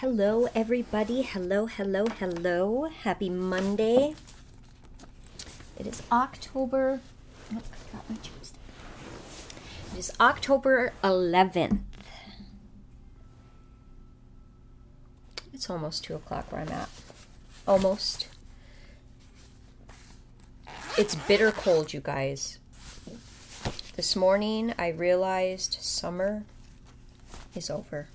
Hello, everybody. Hello, hello, hello. Happy Monday. It is October. Oh, I my. It is October 11th. It's almost 2 o'clock where I'm at. Almost. It's bitter cold, you guys. This morning I realized summer is over.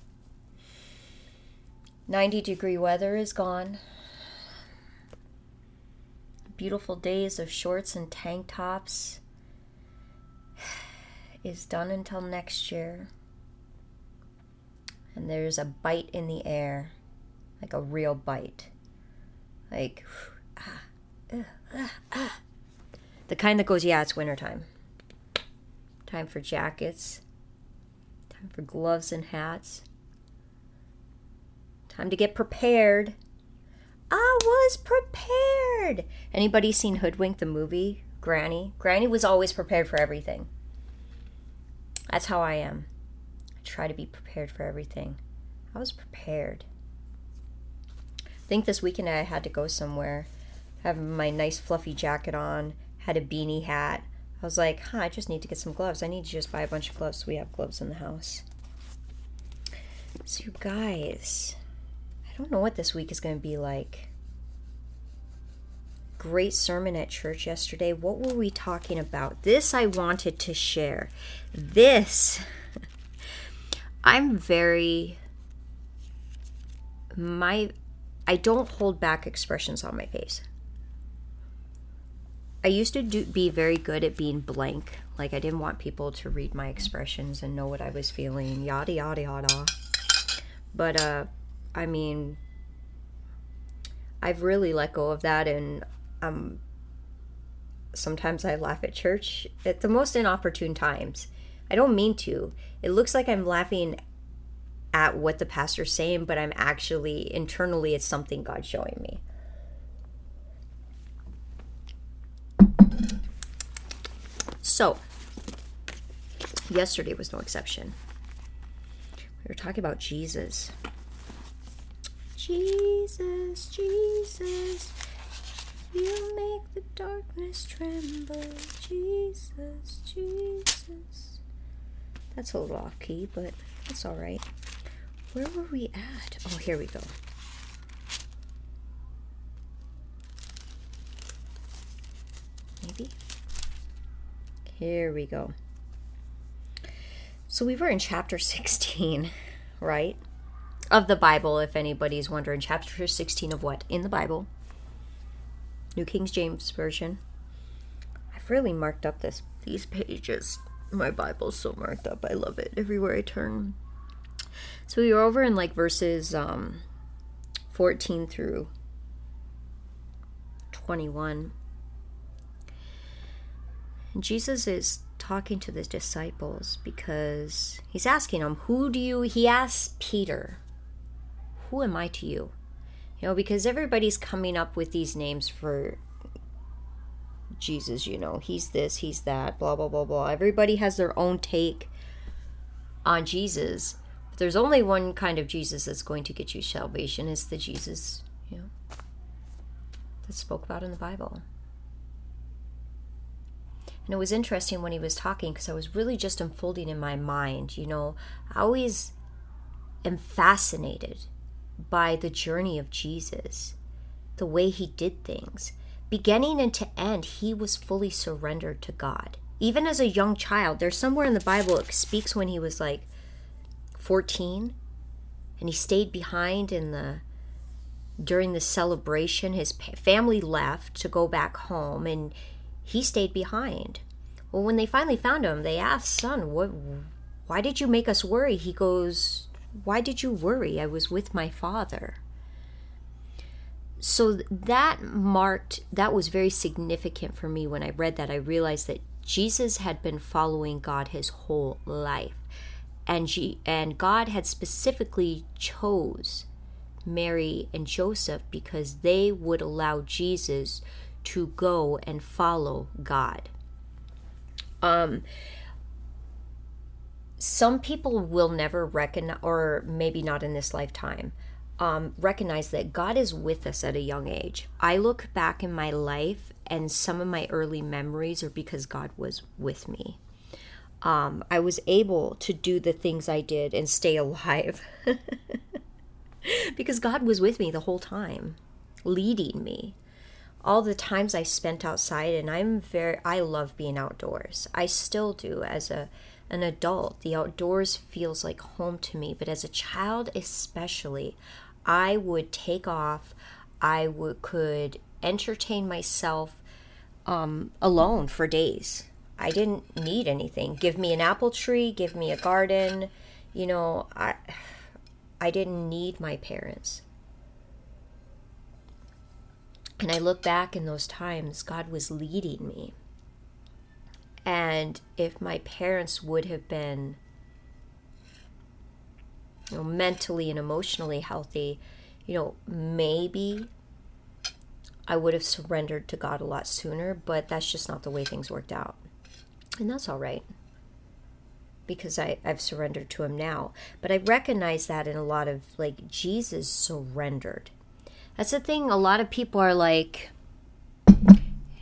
90 degree weather is gone. Beautiful days of shorts and tank tops is done until next year. And there's a bite in the air, like a real bite. Like, ah, ah, ah. The kind that goes, yeah, it's wintertime. Time for jackets. Time for gloves and hats. Time to get prepared. I was prepared. Anybody seen Hoodwink the movie? Granny? Granny was always prepared for everything. That's how I am. I try to be prepared for everything. I was prepared. I think this weekend I had to go somewhere. Have my nice fluffy jacket on, had a beanie hat. I was like, huh, I just need to get some gloves. I need to just buy a bunch of gloves. We have gloves in the house. So, you guys, I don't know what this week is going to be like. Great sermon at church yesterday. What were we talking about? This I wanted to share. This, I'm very, my, I don't hold back expressions on my face. I used to do, be very good at being blank. Like, I didn't want people to read my expressions and know what I was feeling, yada, yada, yada. But, uh, I mean, I've really let go of that, and um, sometimes I laugh at church at the most inopportune times. I don't mean to. It looks like I'm laughing at what the pastor's saying, but I'm actually internally, it's something God's showing me. So, yesterday was no exception. We were talking about Jesus. Jesus, Jesus, you make the darkness tremble. Jesus, Jesus. That's a little off key, but that's all right. Where were we at? Oh, here we go. Maybe. Here we go. So we were in chapter 16, right? Of the Bible, if anybody's wondering. Chapter 16 of what? In the Bible. New King James Version. I've really marked up this these pages. My Bible's so marked up. I love it everywhere I turn. So we were over in like verses um, 14 through 21. And Jesus is talking to the disciples because he's asking them, Who do you, he asks Peter, Who am I to you? You know, because everybody's coming up with these names for Jesus, you know, he's this, he's that, blah, blah, blah, blah. Everybody has their own take on Jesus. But there's only one kind of Jesus that's going to get you salvation. It's the Jesus, you know, that's spoke about in the Bible. And it was interesting when he was talking because I was really just unfolding in my mind. You know, I always am fascinated by the journey of Jesus, the way he did things. Beginning and to end, he was fully surrendered to God. Even as a young child, there's somewhere in the Bible it speaks when he was like 14 and he stayed behind in the during the celebration his family left to go back home and he stayed behind. Well, when they finally found him, they asked, Son, what, why did you make us worry? He goes, Why did you worry? I was with my father. So that marked, that was very significant for me when I read that. I realized that Jesus had been following God his whole life. And, G, and God had specifically chose Mary and Joseph because they would allow Jesus to go and follow God. Um, some people will never recognize, or maybe not in this lifetime, um, recognize that God is with us at a young age. I look back in my life, and some of my early memories are because God was with me. Um, I was able to do the things I did and stay alive because God was with me the whole time, leading me. All the times I spent outside, and I'm very, I love being outdoors. I still do as a an adult. The outdoors feels like home to me, but as a child, especially, I would take off. I would could entertain myself um, alone for days. I didn't need anything. Give me an apple tree, give me a garden. You know, I I didn't need my parents. And I look back in those times, God was leading me. And if my parents would have been you know, mentally and emotionally healthy, you know, maybe I would have surrendered to God a lot sooner, but that's just not the way things worked out. And that's all right because I, I've surrendered to Him now. But I recognize that in a lot of like Jesus surrendered. That's the thing, a lot of people are like,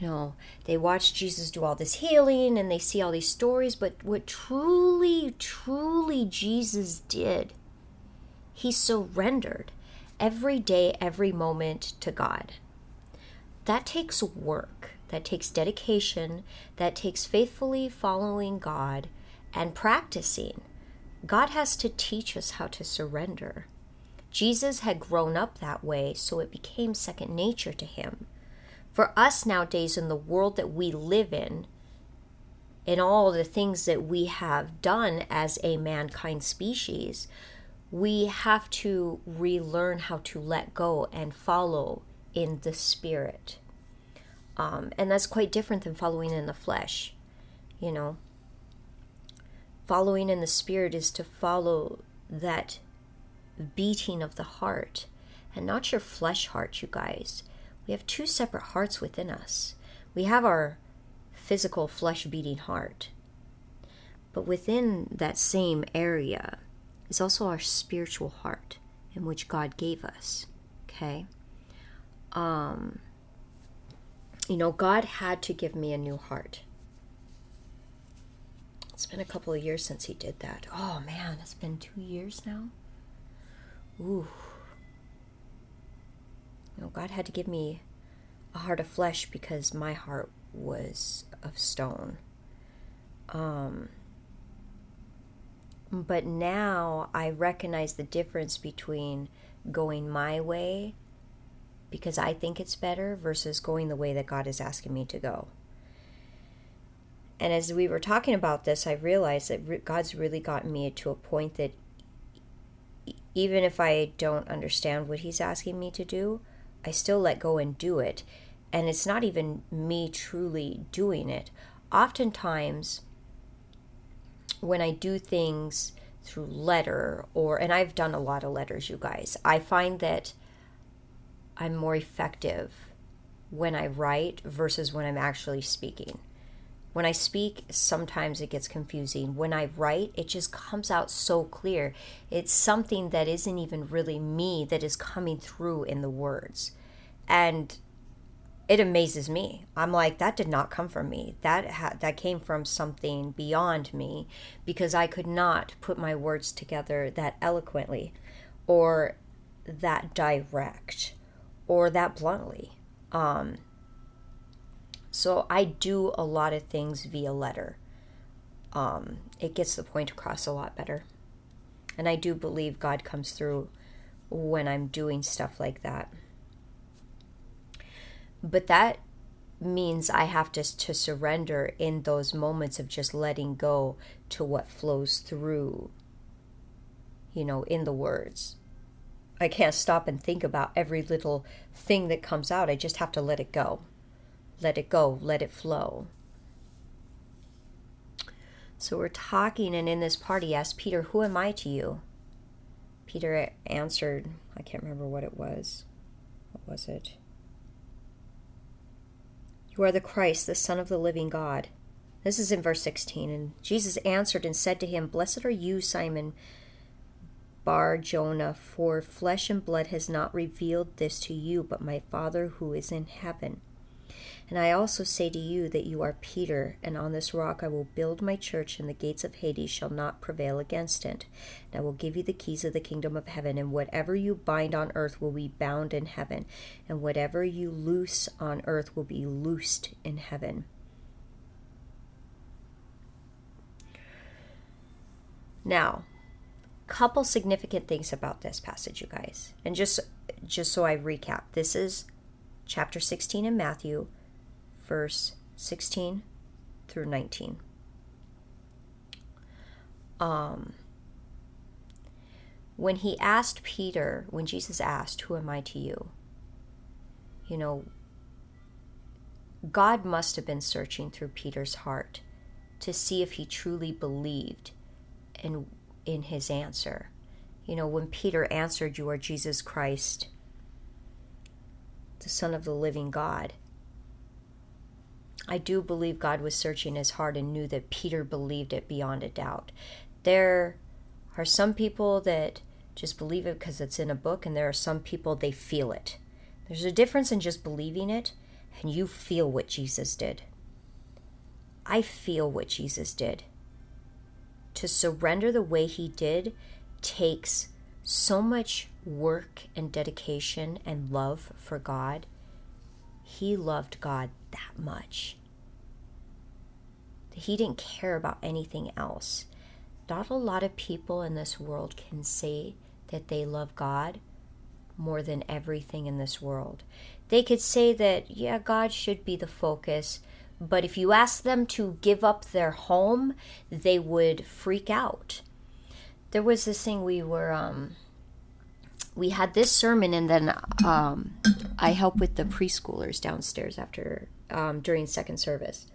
know, they watch Jesus do all this healing and they see all these stories, but what truly, truly Jesus did he surrendered every day, every moment to God. That takes work, that takes dedication, that takes faithfully following God and practicing. God has to teach us how to surrender. Jesus had grown up that way, so it became second nature to him. For us nowadays, in the world that we live in, in all the things that we have done as a mankind species, we have to relearn how to let go and follow in the spirit. Um, and that's quite different than following in the flesh, you know. Following in the spirit is to follow that beating of the heart and not your flesh heart, you guys. We have two separate hearts within us. We have our physical flesh beating heart, but within that same area, is also our spiritual heart in which God gave us. Okay? Um you know, God had to give me a new heart. It's been a couple of years since he did that. Oh man, it's been 2 years now. Ooh. You know, God had to give me a heart of flesh because my heart was of stone. Um but now I recognize the difference between going my way because I think it's better versus going the way that God is asking me to go. And as we were talking about this, I realized that God's really gotten me to a point that even if I don't understand what He's asking me to do, I still let go and do it. And it's not even me truly doing it. Oftentimes, when I do things through letter or and I've done a lot of letters you guys I find that I'm more effective when I write versus when I'm actually speaking when I speak sometimes it gets confusing when I write it just comes out so clear it's something that isn't even really me that is coming through in the words and it amazes me. I'm like that did not come from me. That ha- that came from something beyond me because I could not put my words together that eloquently or that direct or that bluntly. Um, so I do a lot of things via letter. Um, it gets the point across a lot better. And I do believe God comes through when I'm doing stuff like that. But that means I have to, to surrender in those moments of just letting go to what flows through, you know, in the words. I can't stop and think about every little thing that comes out. I just have to let it go. Let it go. Let it flow. So we're talking, and in this part, he asked Peter, Who am I to you? Peter answered, I can't remember what it was. What was it? You are the Christ, the Son of the living God. This is in verse 16. And Jesus answered and said to him, Blessed are you, Simon Bar Jonah, for flesh and blood has not revealed this to you, but my Father who is in heaven. And I also say to you that you are Peter, and on this rock I will build my church, and the gates of Hades shall not prevail against it. And I will give you the keys of the kingdom of heaven, and whatever you bind on earth will be bound in heaven, and whatever you loose on earth will be loosed in heaven. Now, couple significant things about this passage, you guys. And just just so I recap, this is chapter 16 in Matthew, verse 16 through 19. Um, when he asked Peter, when Jesus asked, Who am I to you? You know, God must have been searching through Peter's heart to see if he truly believed in, in his answer. You know, when Peter answered, You are Jesus Christ, the Son of the living God, I do believe God was searching his heart and knew that Peter believed it beyond a doubt. There are some people that just believe it because it's in a book, and there are some people they feel it. There's a difference in just believing it and you feel what Jesus did. I feel what Jesus did. To surrender the way he did takes so much work and dedication and love for God. He loved God that much. He didn't care about anything else. Not a lot of people in this world can say that they love God more than everything in this world. They could say that, yeah, God should be the focus, but if you ask them to give up their home, they would freak out. There was this thing we were, um, we had this sermon, and then um, I help with the preschoolers downstairs after um, during second service.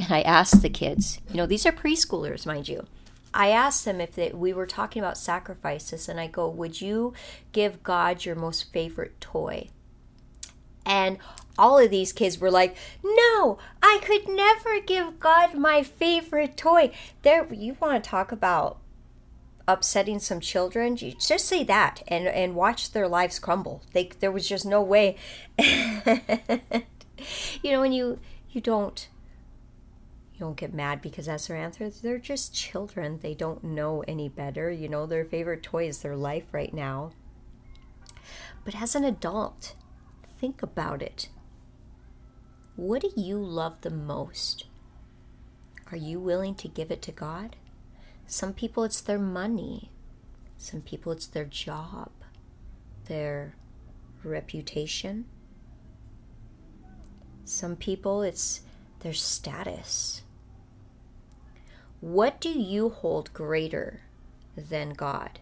And I asked the kids, you know, these are preschoolers, mind you. I asked them if they, we were talking about sacrifices, and I go, Would you give God your most favorite toy? And all of these kids were like, No, I could never give God my favorite toy. There, you want to talk about upsetting some children? You just say that and, and watch their lives crumble. They, there was just no way. you know, when you, you don't don't get mad because that's their answer. They're just children. They don't know any better. You know, their favorite toy is their life right now. But as an adult, think about it. What do you love the most? Are you willing to give it to God? Some people it's their money. Some people it's their job, their reputation. Some people it's their status. What do you hold greater than God?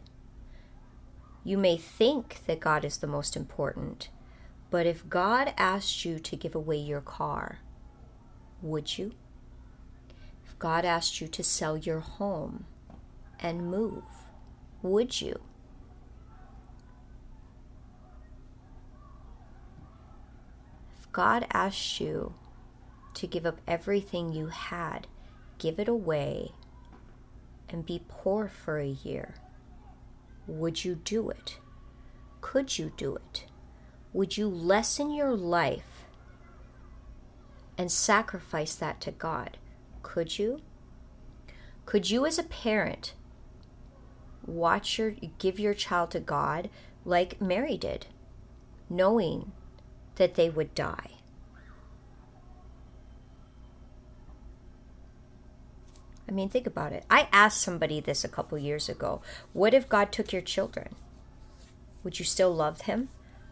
You may think that God is the most important, but if God asked you to give away your car, would you? If God asked you to sell your home and move, would you? If God asked you to give up everything you had give it away, and be poor for a year? Would you do it? Could you do it? Would you lessen your life and sacrifice that to God? Could you? Could you, as a parent, watch your give your child to God like Mary did, knowing that they would die? I mean, think about it. I asked somebody this a couple years ago. What if God took your children? Would you still love him?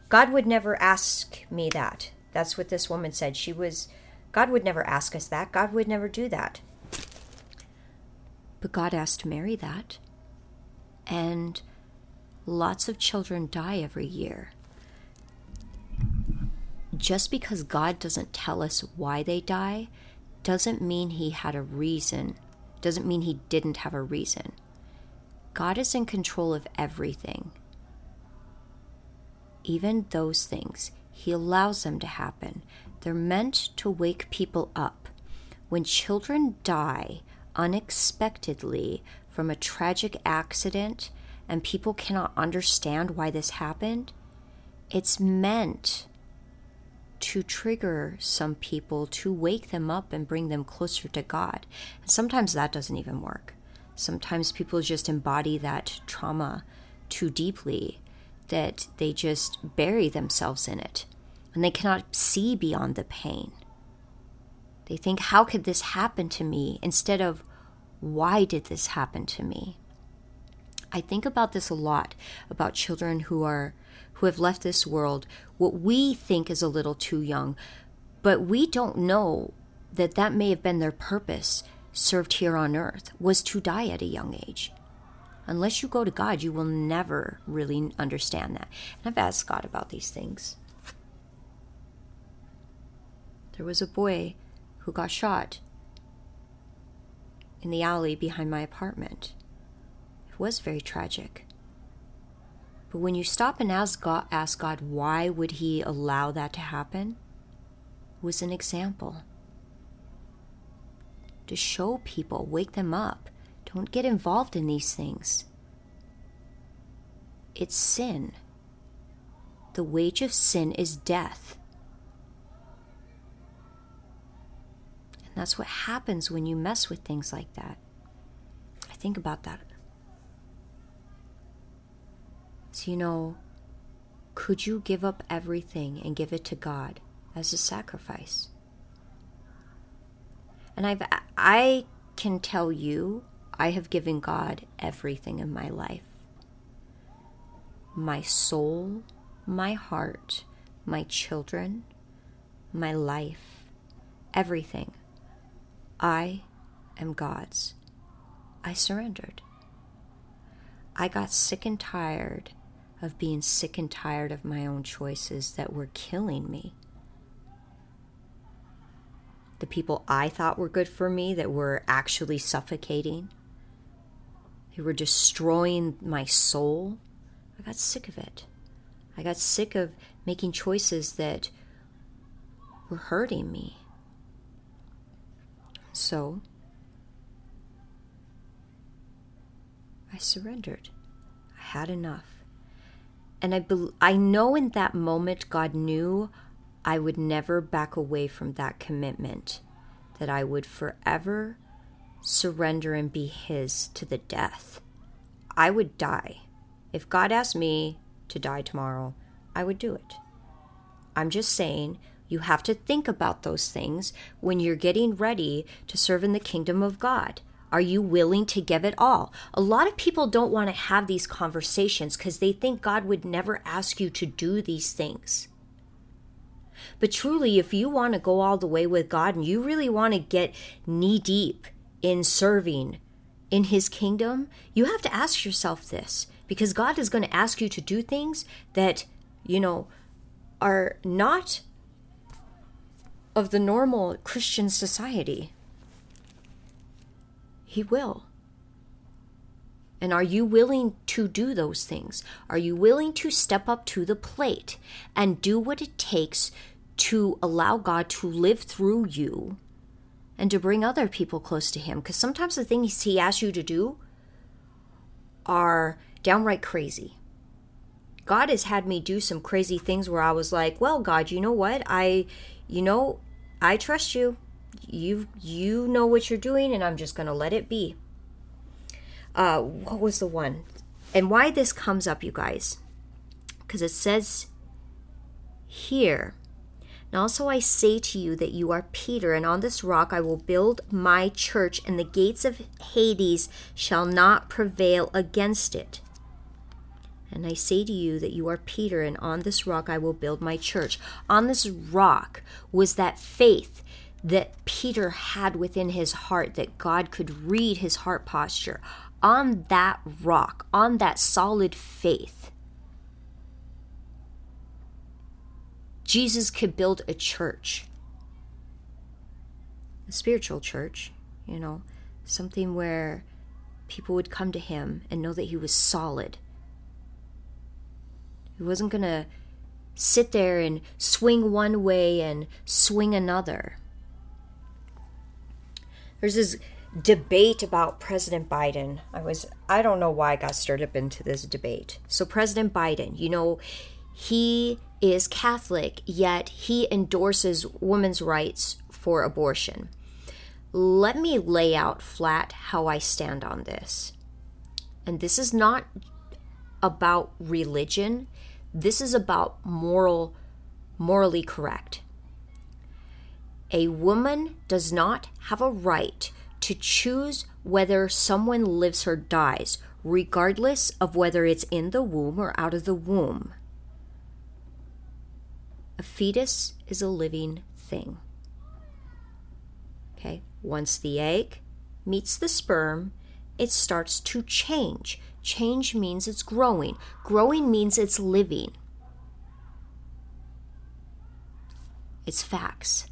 God would never ask me that. That's what this woman said. She was, God would never ask us that. God would never do that. But God asked Mary that. And lots of children die every year. Just because God doesn't tell us why they die doesn't mean he had a reason doesn't mean he didn't have a reason. God is in control of everything. Even those things, he allows them to happen. They're meant to wake people up. When children die unexpectedly from a tragic accident and people cannot understand why this happened, it's meant to trigger some people to wake them up and bring them closer to God. And sometimes that doesn't even work. Sometimes people just embody that trauma too deeply that they just bury themselves in it and they cannot see beyond the pain. They think, How could this happen to me? instead of, Why did this happen to me? I think about this a lot about children who are who have left this world what we think is a little too young but we don't know that that may have been their purpose served here on earth was to die at a young age. Unless you go to God you will never really understand that. And I've asked God about these things. There was a boy who got shot in the alley behind my apartment. It was very tragic. But when you stop and ask God, ask God why would He allow that to happen, was an example to show people, wake them up. Don't get involved in these things. It's sin. The wage of sin is death. And that's what happens when you mess with things like that. I think about that you know, could you give up everything and give it to God as a sacrifice? And I've I can tell you I have given God everything in my life. My soul, my heart, my children, my life, everything. I am God's. I surrendered. I got sick and tired of being sick and tired of my own choices that were killing me. The people I thought were good for me that were actually suffocating. They were destroying my soul. I got sick of it. I got sick of making choices that were hurting me. So, I surrendered. I had enough. And I, be- I know in that moment God knew I would never back away from that commitment, that I would forever surrender and be His to the death. I would die. If God asked me to die tomorrow, I would do it. I'm just saying, you have to think about those things when you're getting ready to serve in the kingdom of God. Are you willing to give it all? A lot of people don't want to have these conversations because they think God would never ask you to do these things. But truly, if you want to go all the way with God and you really want to get knee deep in serving in His kingdom, you have to ask yourself this because God is going to ask you to do things that, you know, are not of the normal Christian society. He will. And are you willing to do those things? Are you willing to step up to the plate and do what it takes to allow God to live through you and to bring other people close to Him? Because sometimes the things He asks you to do are downright crazy. God has had me do some crazy things where I was like, well, God, you know what? I, you know, I trust you you you know what you're doing and i'm just going to let it be uh what was the one and why this comes up you guys because it says here and also I say to you that you are Peter, and on this rock I will build my church, and the gates of Hades shall not prevail against it. And I say to you that you are Peter, and on this rock I will build my church. On this rock was that faith that Peter had within his heart, that God could read his heart posture. On that rock, on that solid faith, Jesus could build a church, a spiritual church, you know, something where people would come to him and know that he was solid. He wasn't going to sit there and swing one way and swing another. There's this debate about President Biden. I was I don't know why I got stirred up into this debate. So President Biden, you know, he is Catholic, yet he endorses women's rights for abortion. Let me lay out flat how I stand on this. And this is not about religion. This is about moral morally correct. A woman does not have a right to choose whether someone lives or dies, regardless of whether it's in the womb or out of the womb. A fetus is a living thing. Okay, once the egg meets the sperm, it starts to change. Change means it's growing, growing means it's living. It's facts.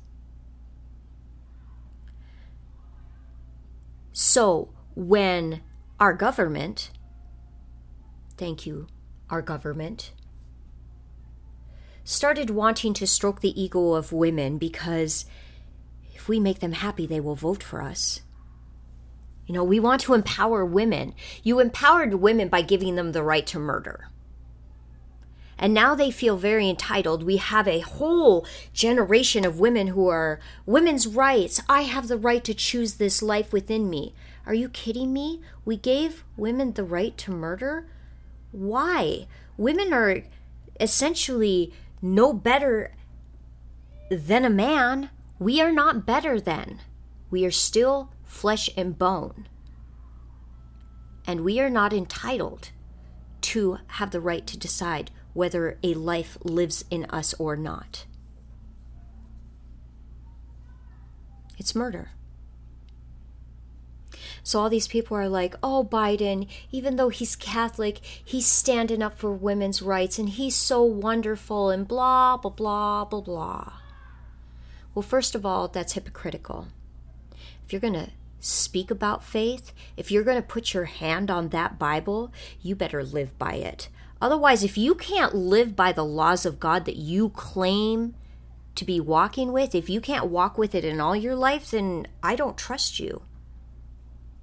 So when our government, thank you, our government, started wanting to stroke the ego of women because if we make them happy, they will vote for us. You know, we want to empower women. You empowered women by giving them the right to murder. And now they feel very entitled. We have a whole generation of women who are women's rights. I have the right to choose this life within me. Are you kidding me? We gave women the right to murder? Why? Women are essentially no better than a man. We are not better than. We are still flesh and bone. And we are not entitled to have the right to decide whether a life lives in us or not. It's murder. So all these people are like, oh, Biden, even though he's Catholic, he's standing up for women's rights and he's so wonderful and blah, blah, blah, blah, blah. Well, first of all, that's hypocritical. If you're going to speak about faith, if you're going to put your hand on that Bible, you better live by it. Otherwise, if you can't live by the laws of God that you claim to be walking with, if you can't walk with it in all your life, then I don't trust you.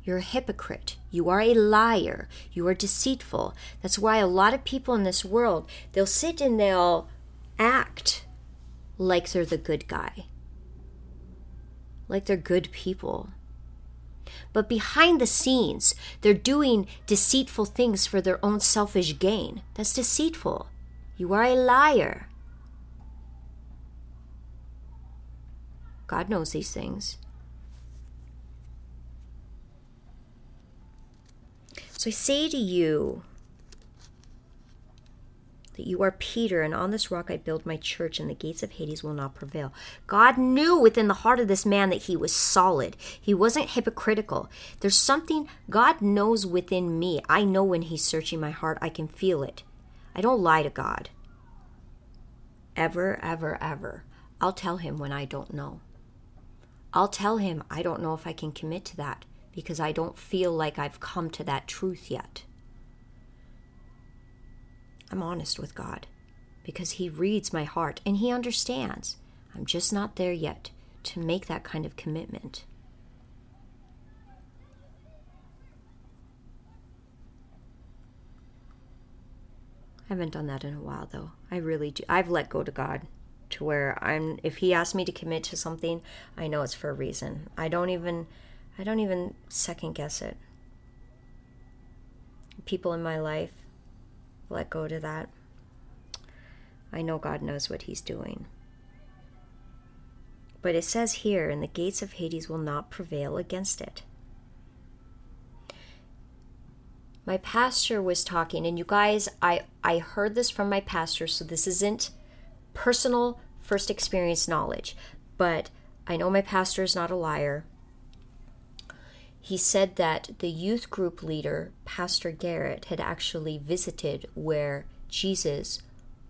You're a hypocrite. You are a liar. You are deceitful. That's why a lot of people in this world, they'll sit and they'll act like they're the good guy. Like they're good people. But behind the scenes, they're doing deceitful things for their own selfish gain. That's deceitful. You are a liar. God knows these things. So I say to you, that you are Peter, and on this rock I build my church, and the gates of Hades will not prevail. God knew within the heart of this man that he was solid. He wasn't hypocritical. There's something God knows within me. I know when He's searching my heart, I can feel it. I don't lie to God. Ever, ever, ever. I'll tell Him when I don't know. I'll tell Him I don't know if I can commit to that because I don't feel like I've come to that truth yet. I'm honest with God because He reads my heart and He understands. I'm just not there yet to make that kind of commitment. I haven't done that in a while though. I really do. I've let go to God to where I'm if he asks me to commit to something, I know it's for a reason. I don't even I don't even second guess it. People in my life let go to that. I know God knows what He's doing. But it says here, and the gates of Hades will not prevail against it. My pastor was talking, and you guys, I, I heard this from my pastor, so this isn't personal first experience knowledge, but I know my pastor is not a liar. He said that the youth group leader, Pastor Garrett, had actually visited where Jesus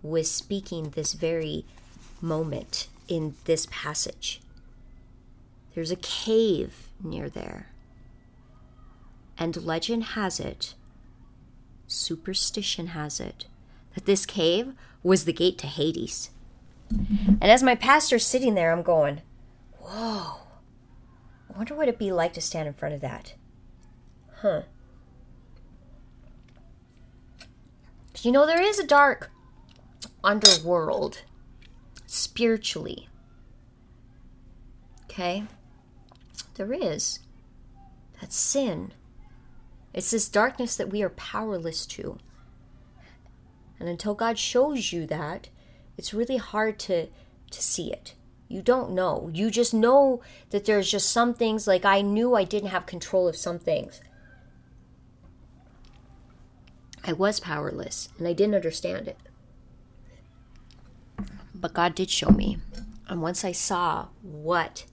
was speaking this very moment in this passage. There's a cave near there. And legend has it, superstition has it, that this cave was the gate to Hades. And as my pastor's sitting there, I'm going, whoa I wonder what it'd be like to stand in front of that. Huh. You know, there is a dark underworld spiritually. Okay? There is. That's sin. It's this darkness that we are powerless to. And until God shows you that, it's really hard to to see it. You don't know. You just know that there's just some things like I knew I didn't have control of some things. I was powerless and I didn't understand it. But God did show me. And once I saw what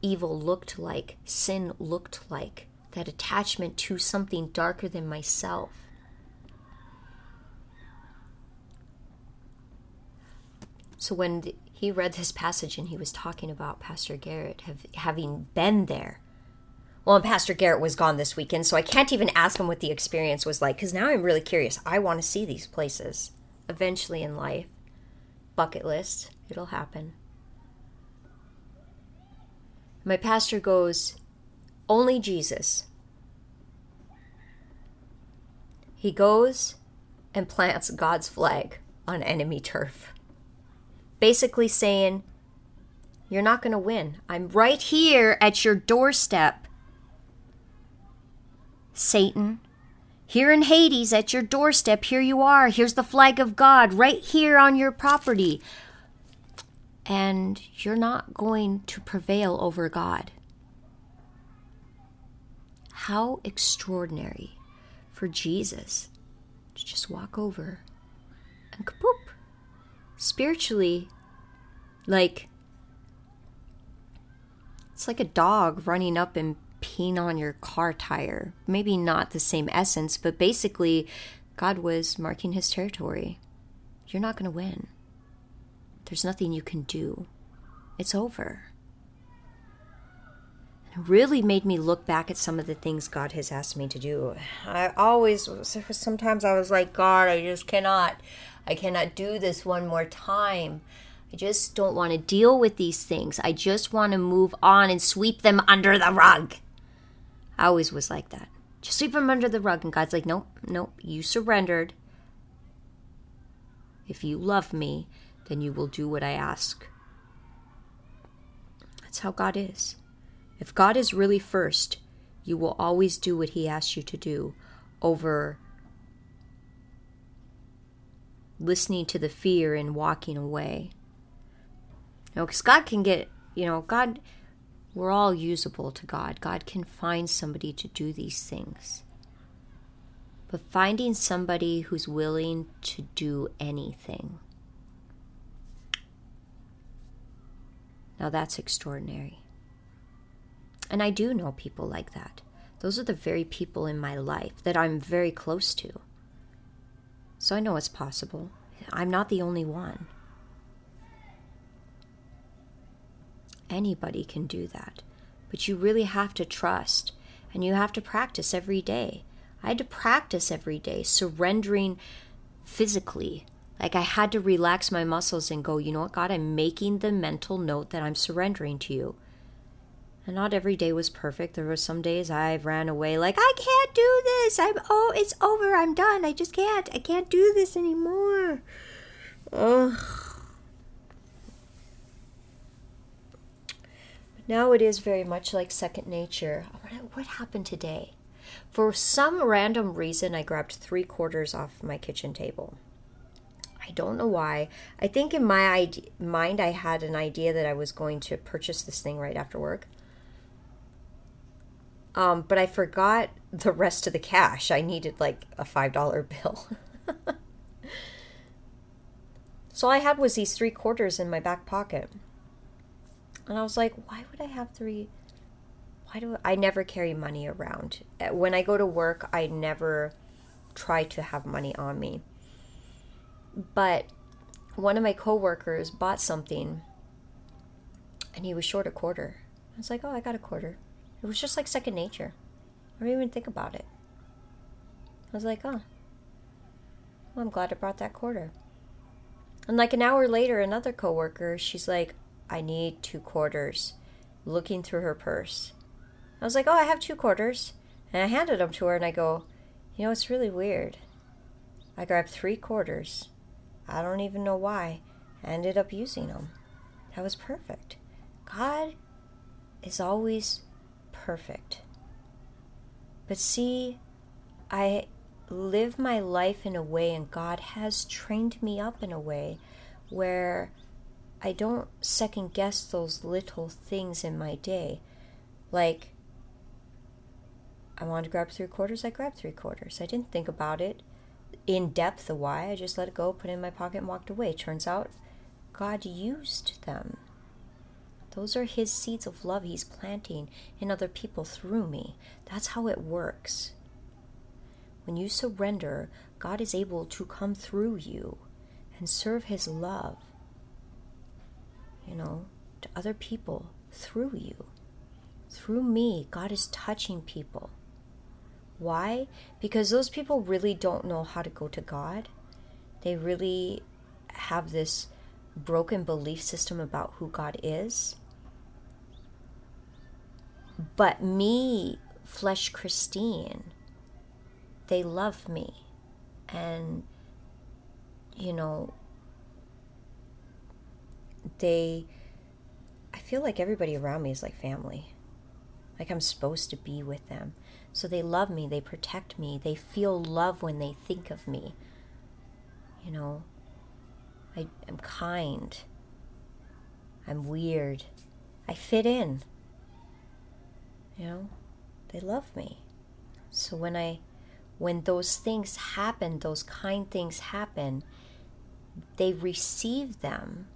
evil looked like, sin looked like, that attachment to something darker than myself. So when the, he read this passage and he was talking about Pastor Garrett have, having been there. Well, Pastor Garrett was gone this weekend, so I can't even ask him what the experience was like because now I'm really curious. I want to see these places eventually in life. Bucket list, it'll happen. My pastor goes, Only Jesus. He goes and plants God's flag on enemy turf. Basically saying, You're not going to win. I'm right here at your doorstep. Satan, here in Hades at your doorstep, here you are. Here's the flag of God right here on your property and you're not going to prevail over God. How extraordinary for Jesus to just walk over and kapoop. Spiritually, like it's like a dog running up and peeing on your car tire. Maybe not the same essence, but basically, God was marking his territory. You're not going to win. There's nothing you can do. It's over. Really made me look back at some of the things God has asked me to do. I always, sometimes I was like, God, I just cannot, I cannot do this one more time. I just don't want to deal with these things. I just want to move on and sweep them under the rug. I always was like that. Just sweep them under the rug. And God's like, nope, nope, you surrendered. If you love me, then you will do what I ask. That's how God is. If God is really first, you will always do what He asks you to do over listening to the fear and walking away. You know, because God can get, you know, God, we're all usable to God. God can find somebody to do these things. But finding somebody who's willing to do anything Now that's extraordinary. And I do know people like that. Those are the very people in my life that I'm very close to. So I know it's possible. I'm not the only one. Anybody can do that. But you really have to trust and you have to practice every day. I had to practice every day, surrendering physically like I had to relax my muscles and go, you know what, God, I'm making the mental note that I'm surrendering to you. And not every day was perfect. There were some days I ran away like, I can't do this. I'm oh, it's over. I'm done. I just can't. I can't do this anymore. Ugh. Now it is very much like second nature. Oh, what happened today? For some random reason, I grabbed three quarters off my kitchen table. I don't know why. I think in my idea, mind, I had an idea that I was going to purchase this thing right after work. Um, but I forgot the rest of the cash. I needed like a $5 bill. so all I had was these three quarters in my back pocket. And I was like, why would I have three? Why do I, I never carry money around? When I go to work, I never try to have money on me. But one of my coworkers bought something and he was short a quarter. I was like, oh, I got a quarter. It was just like second nature. I didn't even think about it. I was like, oh, well, I'm glad I brought that quarter. And like an hour later, another coworker, she's like, I need two quarters. looking through her purse. I was like, oh, I have two quarters. And I handed them to her and I go, you know, it's really weird. I grabbed three quarters. I don't even know why. I ended up using them. That was perfect. God is always perfect. But see, I live my life in a way, and God has trained me up in a way where I don't second guess those little things in my day. Like, I wanted to grab three quarters, I grabbed three quarters. I didn't think about it in depth of why. I just let it go, put it in my pocket, and walked away. Turns out God used them. Those are His seeds of love He's planting in other people through me. That's how it works. When you surrender, God is able to come through you and serve His love, you know, to other people through you. Through me, God is touching people. Why? Because those people really don't know how to go to God. They really have this broken belief system about who God is. But me, Flesh Christine, they love me. And, you know, they, I feel like everybody around me is like family. Like I'm supposed to be with them. So they love me, they protect me, they feel love when they think of me. You know, I am kind. I'm weird. I fit in. You know, they love me. So when I when those things happen, those kind things happen, they receive them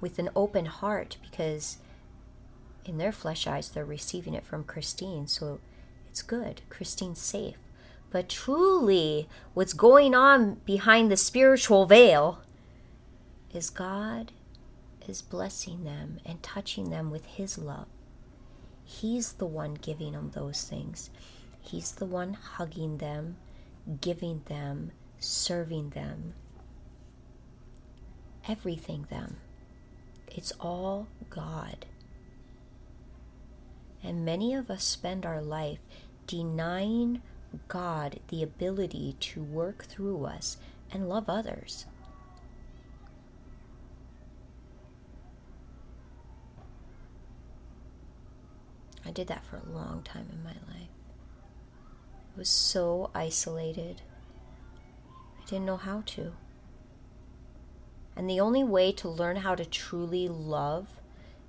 with an open heart because in their flesh eyes they're receiving it from Christine. So it's good. Christine's safe. But truly, what's going on behind the spiritual veil is God is blessing them and touching them with His love. He's the one giving them those things. He's the one hugging them, giving them, serving them, everything them. It's all God. And many of us spend our life denying God the ability to work through us and love others. I did that for a long time in my life. I was so isolated. I didn't know how to. And the only way to learn how to truly love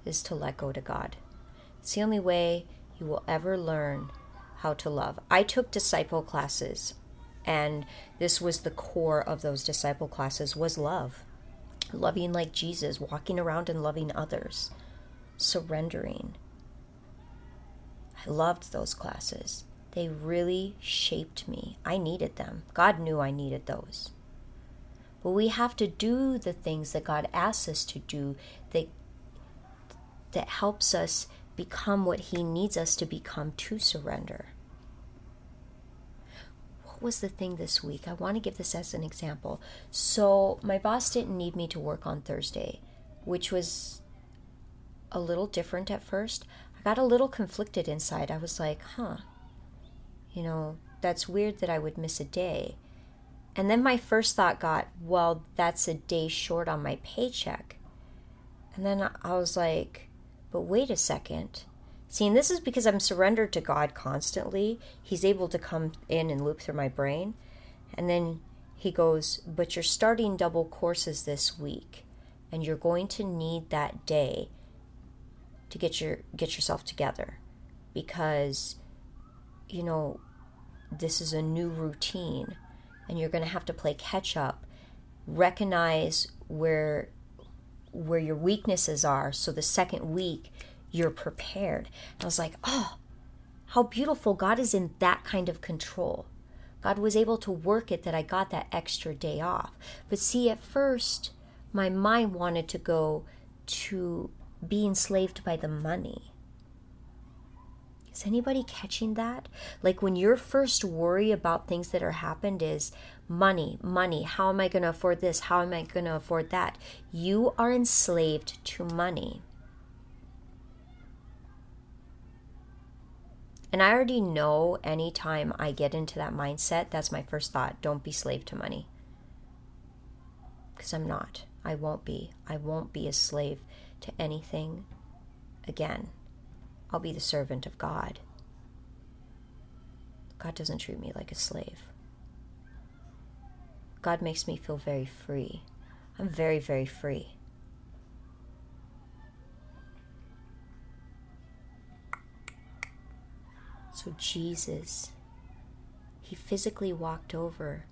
is to let go to God. It's the only way you will ever learn how to love. I took disciple classes, and this was the core of those disciple classes was love. Loving like Jesus, walking around and loving others, surrendering. I loved those classes. They really shaped me. I needed them. God knew I needed those. But we have to do the things that God asks us to do that that helps us become what He needs us to become to surrender. What was the thing this week? I want to give this as an example. So, my boss didn't need me to work on Thursday, which was a little different at first. Got a little conflicted inside. I was like, huh, you know, that's weird that I would miss a day. And then my first thought got, well, that's a day short on my paycheck. And then I was like, but wait a second. See, and this is because I'm surrendered to God constantly. He's able to come in and loop through my brain. And then he goes, But you're starting double courses this week, and you're going to need that day to get your get yourself together because you know this is a new routine and you're going to have to play catch up recognize where where your weaknesses are so the second week you're prepared. And I was like, oh, how beautiful. God is in that kind of control. God was able to work it that I got that extra day off. But see, at first, my mind wanted to go to being enslaved by the money. Is anybody catching that? Like when your first worry about things that are happened is money, money. How am I going to afford this? How am I going to afford that? You are enslaved to money. And I already know anytime I get into that mindset, that's my first thought don't be slave to money. Because I'm not. I won't be. I won't be a slave to anything again. I'll be the servant of God. God doesn't treat me like a slave. God makes me feel very free. I'm very, very free. So, Jesus, he physically walked over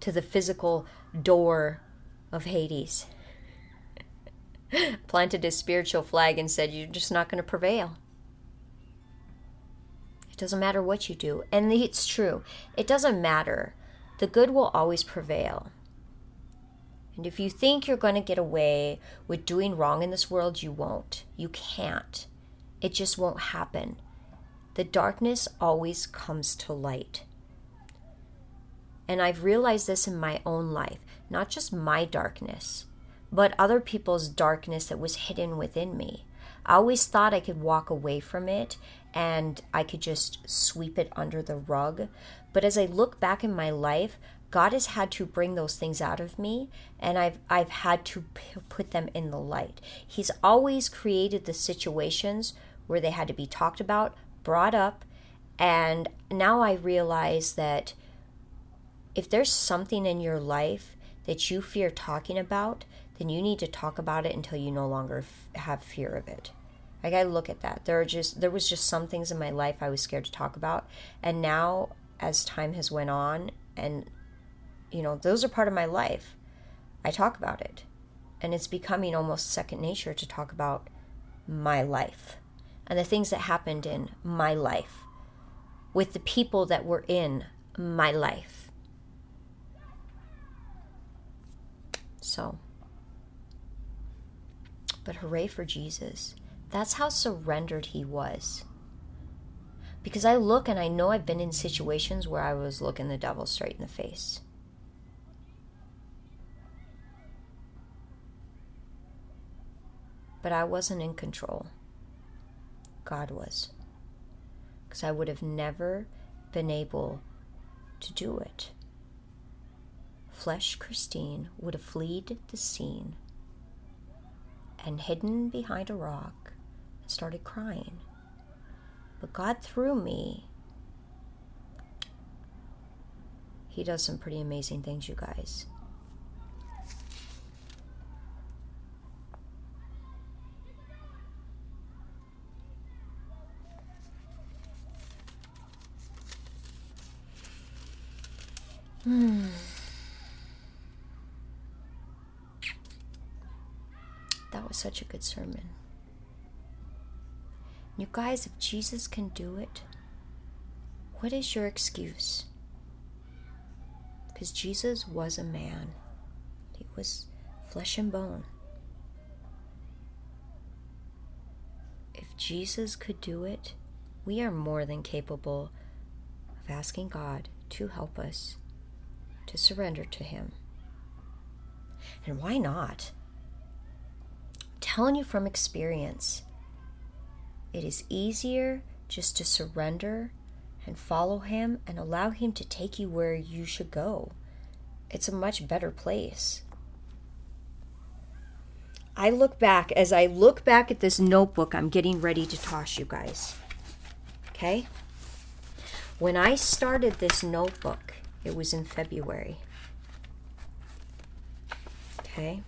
to the physical door of Hades, planted his spiritual flag, and said, You're just not going to prevail. It doesn't matter what you do. And it's true. It doesn't matter. The good will always prevail. And if you think you're going to get away with doing wrong in this world, you won't. You can't. It just won't happen the darkness always comes to light. And I've realized this in my own life, not just my darkness, but other people's darkness that was hidden within me. I always thought I could walk away from it and I could just sweep it under the rug. But as I look back in my life, God has had to bring those things out of me and I've I've had to p- put them in the light. He's always created the situations where they had to be talked about, brought up. And now I realize that if there's something in your life that you fear talking about, then you need to talk about it until you no longer f- have fear of it. Like I look at that. There are just there was just some things in my life I was scared to talk about, and now as time has went on, and you know those are part of my life, I talk about it, and it's becoming almost second nature to talk about my life and the things that happened in my life with the people that were in my life. So, but hooray for Jesus. That's how surrendered he was. Because I look and I know I've been in situations where I was looking the devil straight in the face. But I wasn't in control. God was. Because I would have never been able to do it. Flesh Christine would have fled the scene and hidden behind a rock and started crying. But God, through me, He does some pretty amazing things, you guys. Hmm. That was such a good sermon. You guys, if Jesus can do it, what is your excuse? Because Jesus was a man, he was flesh and bone. If Jesus could do it, we are more than capable of asking God to help us to surrender to Him. And why not? Telling you from experience, it is easier just to surrender and follow Him and allow Him to take you where you should go. It's a much better place. I look back, as I look back at this notebook I'm getting ready to toss you guys. Okay? When I started this notebook, it was in February. Okay?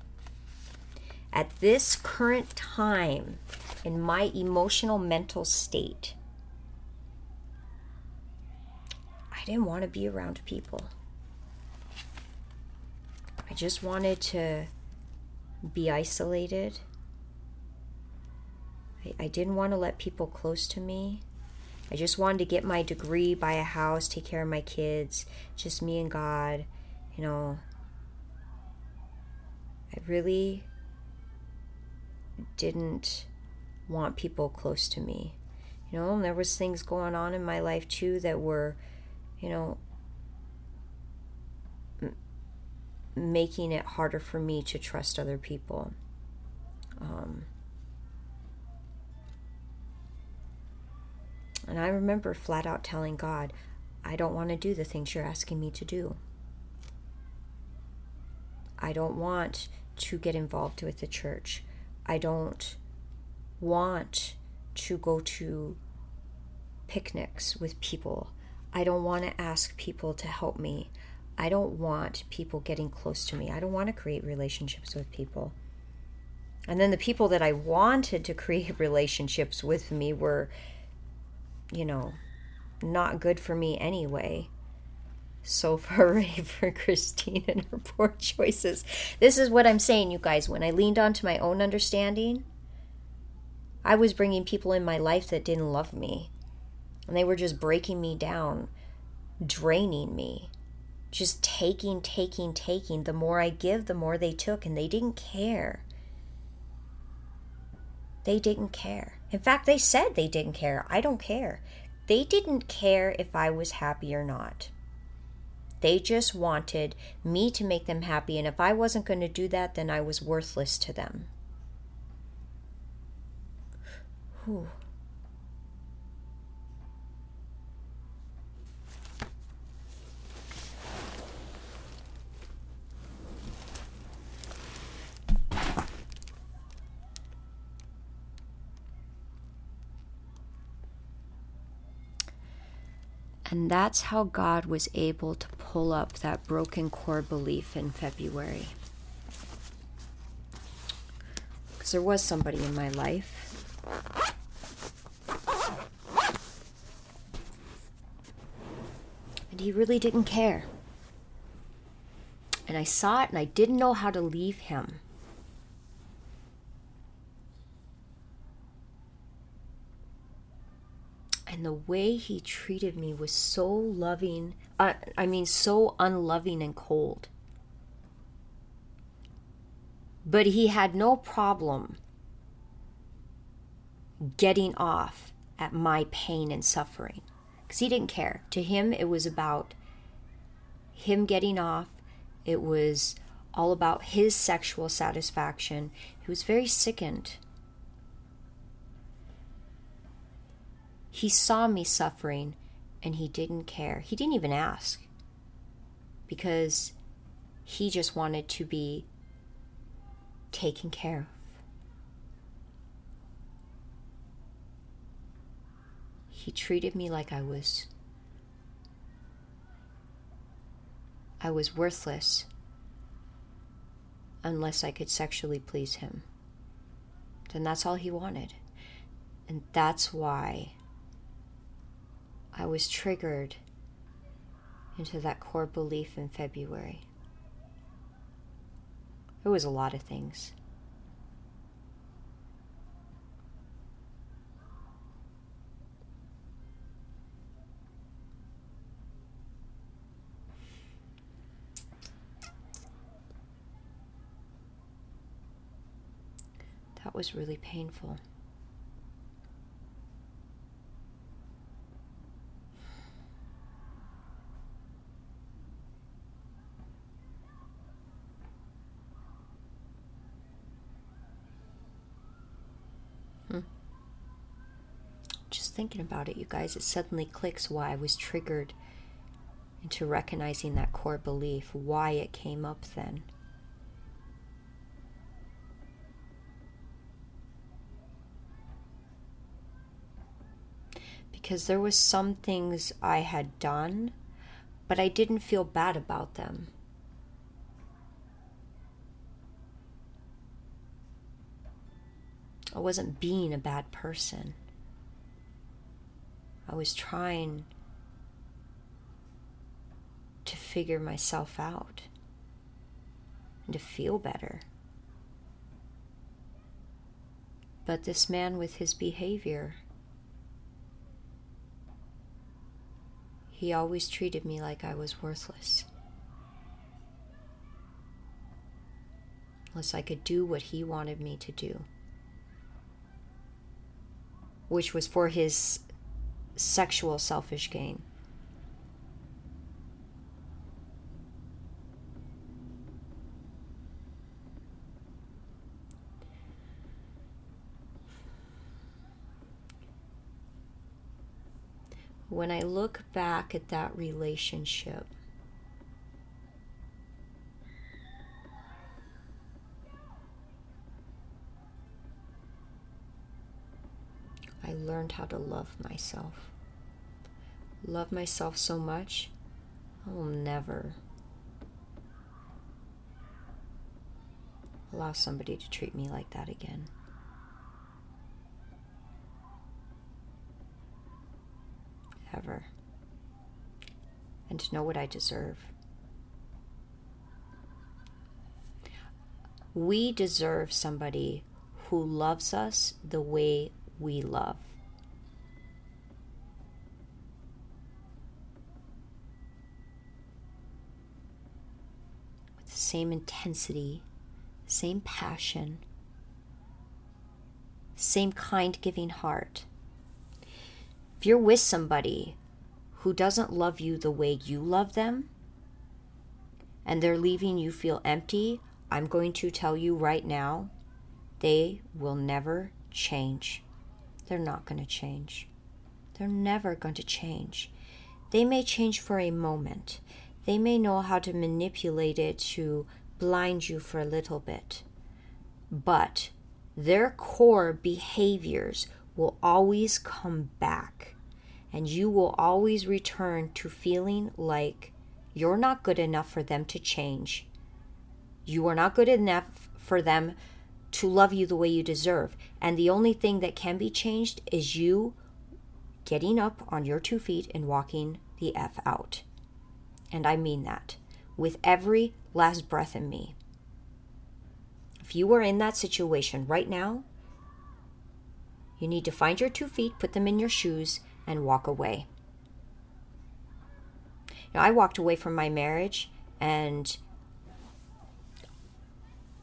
At this current time in my emotional mental state, I didn't want to be around people. I just wanted to be isolated. I, I didn't want to let people close to me. I just wanted to get my degree, buy a house, take care of my kids, just me and God, you know. I really didn't want people close to me. You know, and there was things going on in my life too that were, you know, making it harder for me to trust other people. Um, And I remember flat out telling God, I don't want to do the things you're asking me to do. I don't want to get involved with the church. I don't want to go to picnics with people. I don't want to ask people to help me. I don't want people getting close to me. I don't want to create relationships with people. And then the people that I wanted to create relationships with me were, you know, not good for me anyway. So hooray for Christine and her poor choices. This is what I'm saying, you guys. When I leaned onto my own understanding, I was bringing people in my life that didn't love me. And they were just breaking me down, draining me, just taking, taking, taking. The more I give, the more they took, and they didn't care. They didn't care. In fact, they said they didn't care. I don't care. They didn't care if I was happy or not. They just wanted me to make them happy, and if I wasn't going to do that, then I was worthless to them. Whew. And that's how God was able to pull up that broken core belief in February. Because there was somebody in my life. And he really didn't care. And I saw it and I didn't know how to leave him. The way he treated me was so loving uh, i mean so unloving and cold. But he had no problem getting off at my pain and suffering. Because he didn't care. To him it was about him getting off. It was all about his sexual satisfaction. He was very sickened He saw me suffering and he didn't care. He didn't even ask because he just wanted to be taken care of. He treated me like I was I was worthless unless I could sexually please him. Then that's all he wanted. And that's why I was triggered into that core belief in February. It was a lot of things. That was really painful. Thinking about it, you guys, it suddenly clicks why I was triggered into recognizing that core belief, why it came up then. Because there was some things I had done, but I didn't feel bad about them. I wasn't being a bad person. I was trying to figure myself out and to feel better. But this man, with his behavior, he always treated me like I was worthless. Unless I could do what he wanted me to do, which was for his sexual selfish gain. when I look back at that relationship, I learned how to love myself. Love myself so much, I will never allow somebody to treat me like that again. Ever. And to know what I deserve. We deserve somebody who loves us the way we love. With the same intensity, same passion, same kind giving heart. If you're with somebody who doesn't love you the way you love them, and they're leaving you feel empty, I'm going to tell you right now, they will never change. They're not going to change. They're never going to change. They may change for a moment. They may know how to manipulate it to blind you for a little bit. But their core behaviors will always come back. And you will always return to feeling like you're not good enough for them to change. You are not good enough for them to love you the way you deserve. And the only thing that can be changed is you getting up on your two feet and walking the F out. And I mean that with every last breath in me. If you are in that situation right now, you need to find your two feet, put them in your shoes, and walk away. Know, I walked away from my marriage and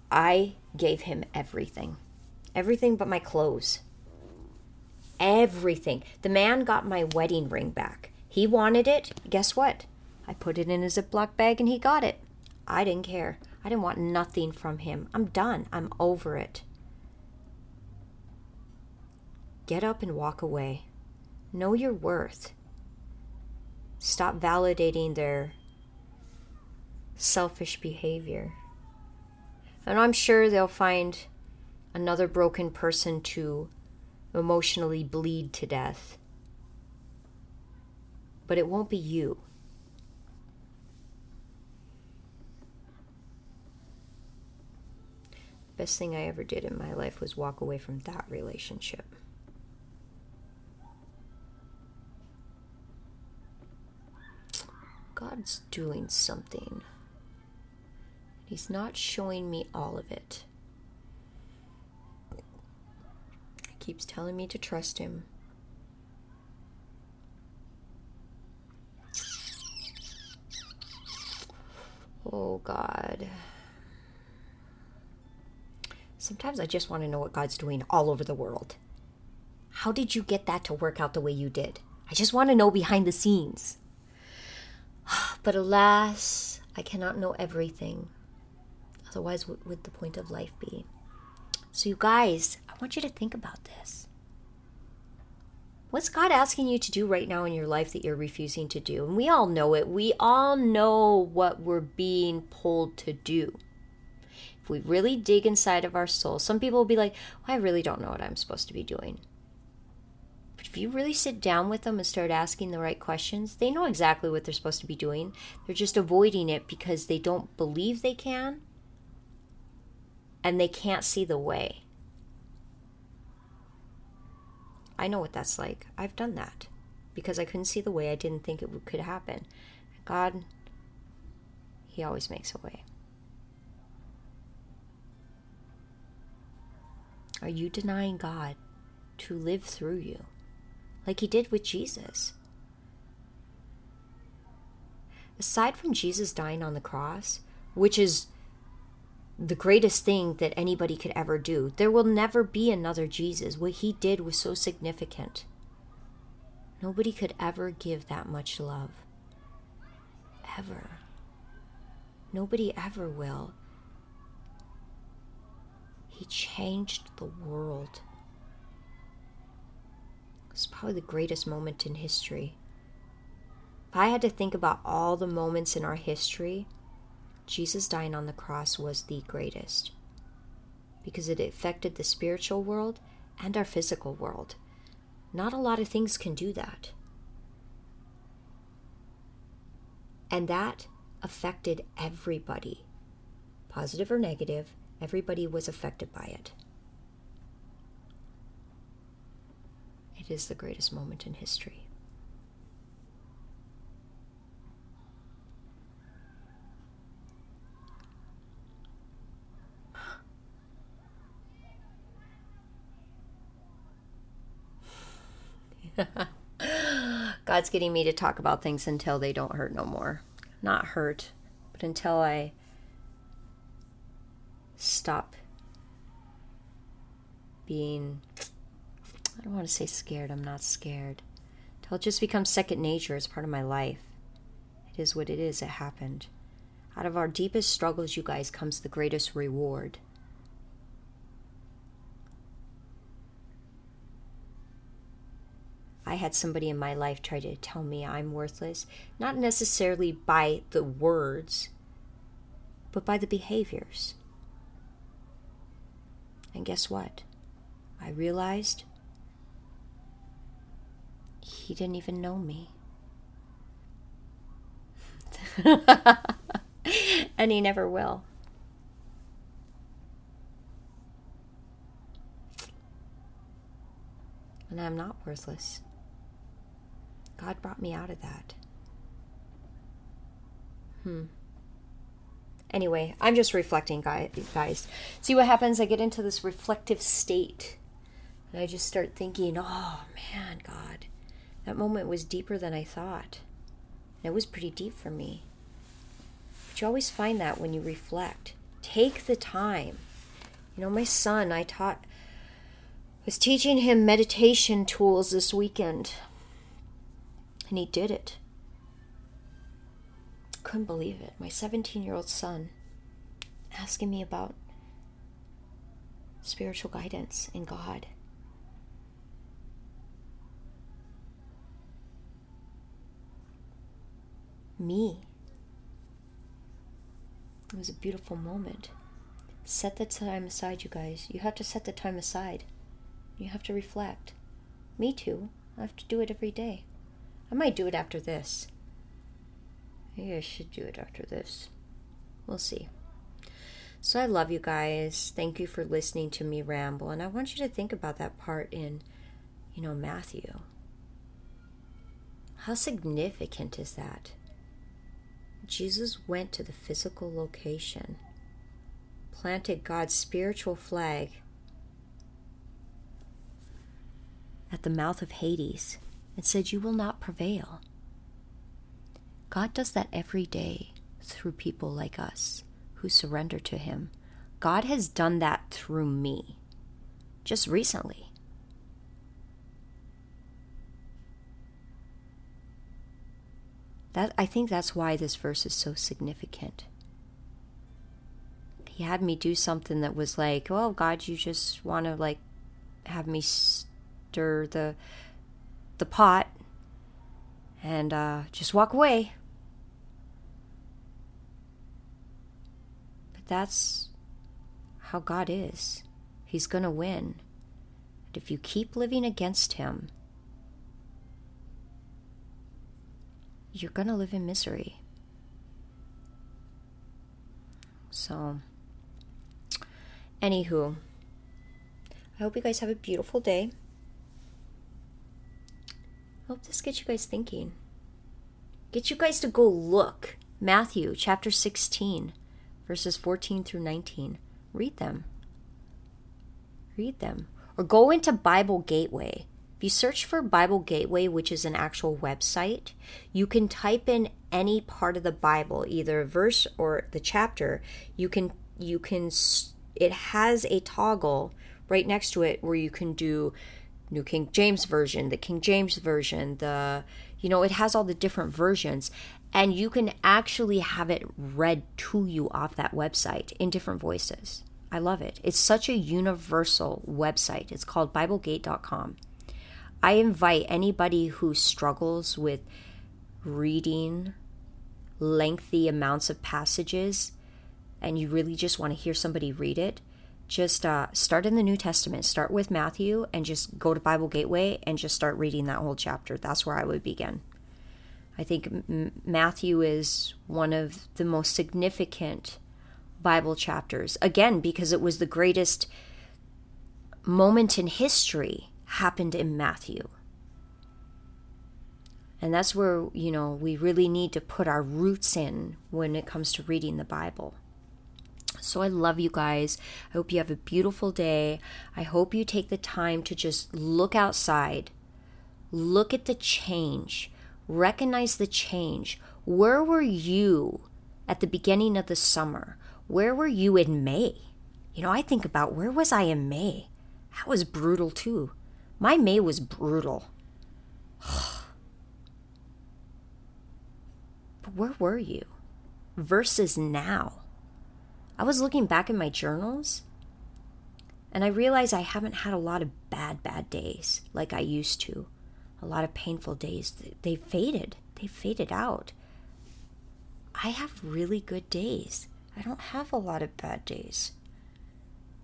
I gave him everything. Everything but my clothes. Everything. The man got my wedding ring back. He wanted it. Guess what? I put it in a Ziploc bag and he got it. I didn't care. I didn't want nothing from him. I'm done. I'm over it. Get up and walk away. Know your worth. Stop validating their selfish behavior. And I'm sure they'll find another broken person to emotionally bleed to death. But it won't be you. Best thing I ever did in my life was walk away from that relationship. God's doing something. He's not showing me all of it. He keeps telling me to trust him. Oh, God. Sometimes I just want to know what God's doing all over the world. How did you get that to work out the way you did? I just want to know behind the scenes. But alas, I cannot know everything. Otherwise, what would the point of life be? So, you guys, I want you to think about this. What's God asking you to do right now in your life that you're refusing to do? And we all know it. We all know what we're being pulled to do. If we really dig inside of our soul, some people will be like, well, I really don't know what I'm supposed to be doing. But if you really sit down with them and start asking the right questions, they know exactly what they're supposed to be doing. They're just avoiding it because they don't believe they can and they can't see the way. I know what that's like. I've done that because I couldn't see the way. I didn't think it could happen. God, He always makes a way. Are you denying God to live through you like He did with Jesus? Aside from Jesus dying on the cross, which is the greatest thing that anybody could ever do. There will never be another Jesus. What he did was so significant. Nobody could ever give that much love. Ever. Nobody ever will. He changed the world. It's probably the greatest moment in history If I had to think about all the moments in our history, Jesus dying on the cross was the greatest because it affected the spiritual world and our physical world. Not a lot of things can do that. And that affected everybody, positive or negative, everybody was affected by it. It is the greatest moment in history. God's getting me to talk about things until they don't hurt no more. Not hurt, but until I stop being, I don't want to say scared, I'm not scared. Until it just becomes second nature, as part of my life. It is what it is, it happened. Out of our deepest struggles, you guys, comes the greatest reward. I had somebody in my life try to tell me I'm worthless, not necessarily by the words, but by the behaviors. And guess what? I realized he didn't even know me. and he never will. And I'm not worthless. God brought me out of that. Hmm. Anyway, I'm just reflecting, guys. See what happens? I get into this reflective state. And I just start thinking, oh man, God, that moment was deeper than I thought. And it was pretty deep for me. But you always find that when you reflect. Take the time. You know, my son, I taught, was teaching him meditation tools this weekend and he did it. Couldn't believe it. My 17 year old son asking me about spiritual guidance in God. Me. It was a beautiful moment. Set the time aside, you guys. You have to set the time aside. You have to reflect. Me too. I have to do it every day. I might do it after this. Maybe I should do it after this. We'll see. So I love you guys. Thank you for listening to me ramble. And I want you to think about that part in, you know, Matthew. How significant is that? Jesus went to the physical location, planted God's spiritual flag at the mouth of Hades and said, You will not prevail. God does that every day through people like us who surrender to Him. God has done that through me just recently. That I think that's why this verse is so significant. He had me do something that was like, "Oh God, you just want to like have me stir the the pot and uh, just walk away. But that's how God is. He's going to win. And if you keep living against Him, you're going to live in misery. So, anywho, I hope you guys have a beautiful day hope this gets you guys thinking. Get you guys to go look Matthew chapter 16, verses 14 through 19. Read them. Read them. Or go into Bible Gateway. If you search for Bible Gateway, which is an actual website, you can type in any part of the Bible, either a verse or the chapter. You can you can it has a toggle right next to it where you can do New King James Version, the King James Version, the, you know, it has all the different versions. And you can actually have it read to you off that website in different voices. I love it. It's such a universal website. It's called BibleGate.com. I invite anybody who struggles with reading lengthy amounts of passages and you really just want to hear somebody read it, just uh, start in the New Testament. Start with Matthew and just go to Bible Gateway and just start reading that whole chapter. That's where I would begin. I think M- Matthew is one of the most significant Bible chapters. Again, because it was the greatest moment in history happened in Matthew. And that's where, you know, we really need to put our roots in when it comes to reading the Bible. So I love you guys. I hope you have a beautiful day. I hope you take the time to just look outside, look at the change, recognize the change. Where were you at the beginning of the summer? Where were you in May? You know, I think about where was I in May? That was brutal too. My May was brutal. but where were you? Versus now. I was looking back in my journals and I realized I haven't had a lot of bad, bad days like I used to. A lot of painful days. They faded. They faded out. I have really good days. I don't have a lot of bad days.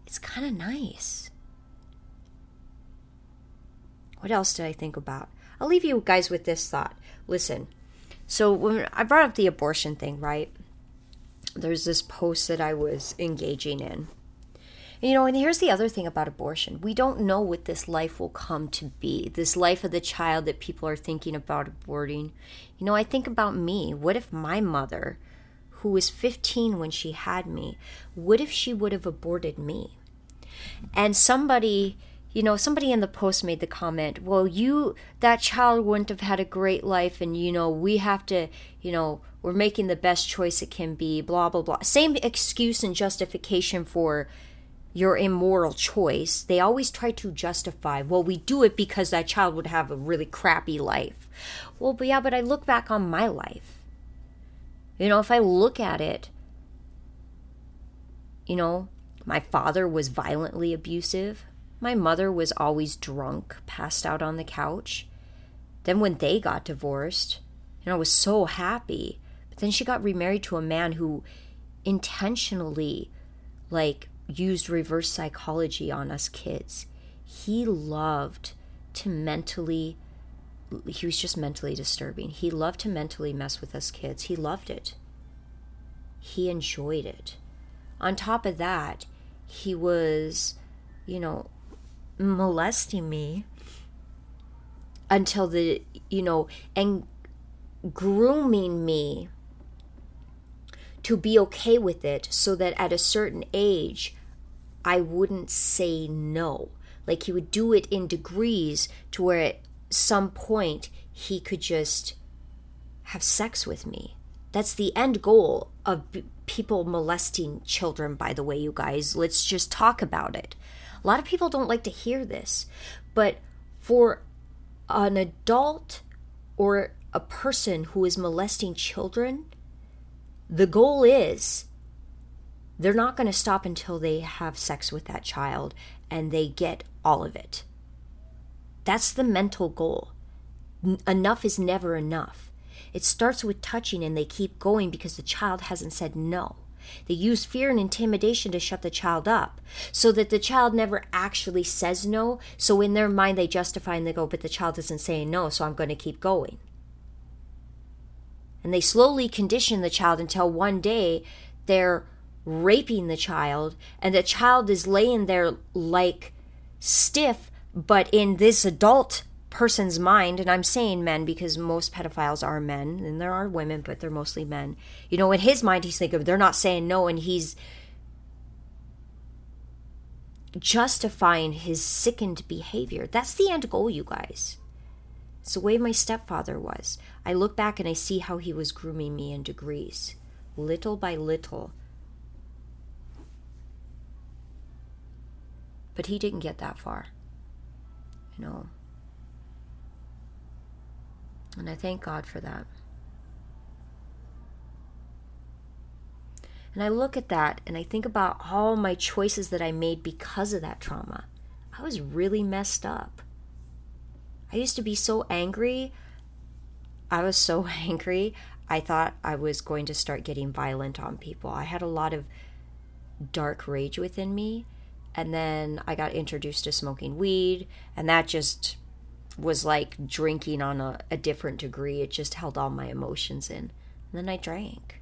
It's kind of nice. What else did I think about? I'll leave you guys with this thought. Listen, so when I brought up the abortion thing, right? There's this post that I was engaging in. You know, and here's the other thing about abortion. We don't know what this life will come to be, this life of the child that people are thinking about aborting. You know, I think about me. What if my mother, who was 15 when she had me, what if she would have aborted me? And somebody you know, somebody in the post made the comment, well, you, that child wouldn't have had a great life, and, you know, we have to, you know, we're making the best choice it can be, blah, blah, blah. Same excuse and justification for your immoral choice. They always try to justify, well, we do it because that child would have a really crappy life. Well, but yeah, but I look back on my life. You know, if I look at it, you know, my father was violently abusive. My mother was always drunk, passed out on the couch. Then, when they got divorced, know, I was so happy. Then she got remarried to a man who intentionally, like, used reverse psychology on us kids. He loved to mentally, he was just mentally disturbing. He loved to mentally mess with us kids. He loved it. He enjoyed it. On top of that, he was, you know, molesting me until the you know and grooming me to be okay with it so that at a certain age I wouldn't say no. Like he would do it in degrees to where at some point he could just have sex with me. That's the end goal of b- people molesting children, by the way, you guys. Let's just talk about it. A lot of people don't like to hear this, but for an adult or a person who is molesting children, the goal is they're not going to stop until they have sex with that child and they get all of it. That's the mental goal. enough is never enough. It starts with touching and they keep going because the child hasn't said no. They use fear and intimidation to shut the child up so that the child never actually says no. So in their mind, they justify and they go, but the child isn't saying no, so I'm going to keep going. And they slowly condition the child until one day they're raping the child and the child is laying there like stiff, but in this adult person's mind, and I'm saying men because most pedophiles are men, and there are women, but they're mostly men. You know, in his mind, he's thinking they're not saying no, and he's justifying his sickened behavior. That's the end goal, you guys. It's the way my stepfather was. I look back and I see how he was grooming me in degrees, little by little. But he didn't get that far. You know, and I thank God for that. And I look at that and I think about all my choices that I made because of that trauma. I was really messed up. I used to be so angry. I was so angry. I thought I was going to start getting violent on people. I had a lot of dark rage within me. And then I got introduced to smoking weed, and that just was like drinking on a, a different degree. It just held all my emotions in. And then I drank.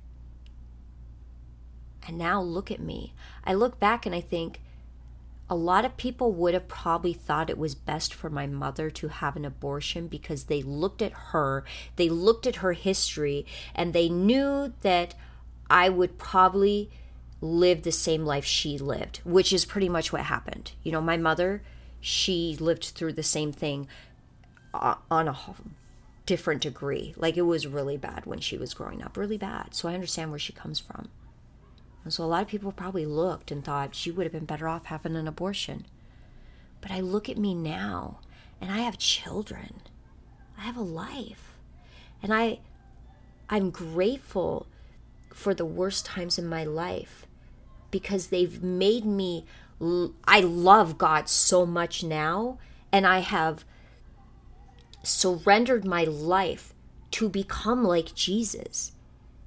And now look at me. I look back and I think a lot of people would have probably thought it was best for my mother to have an abortion because they looked at her, they looked at her history, and they knew that I would probably live the same life she lived, which is pretty much what happened. You know, my mother, she lived through the same thing uh, on a different degree. Like it was really bad when she was growing up, really bad. So I understand where she comes from. And so a lot of people probably looked and thought she would have been better off having an abortion. But I look at me now and I have children. I have a life. And I I'm grateful for the worst times in my life because they've made me I love God so much now and I have surrendered my life to become like Jesus.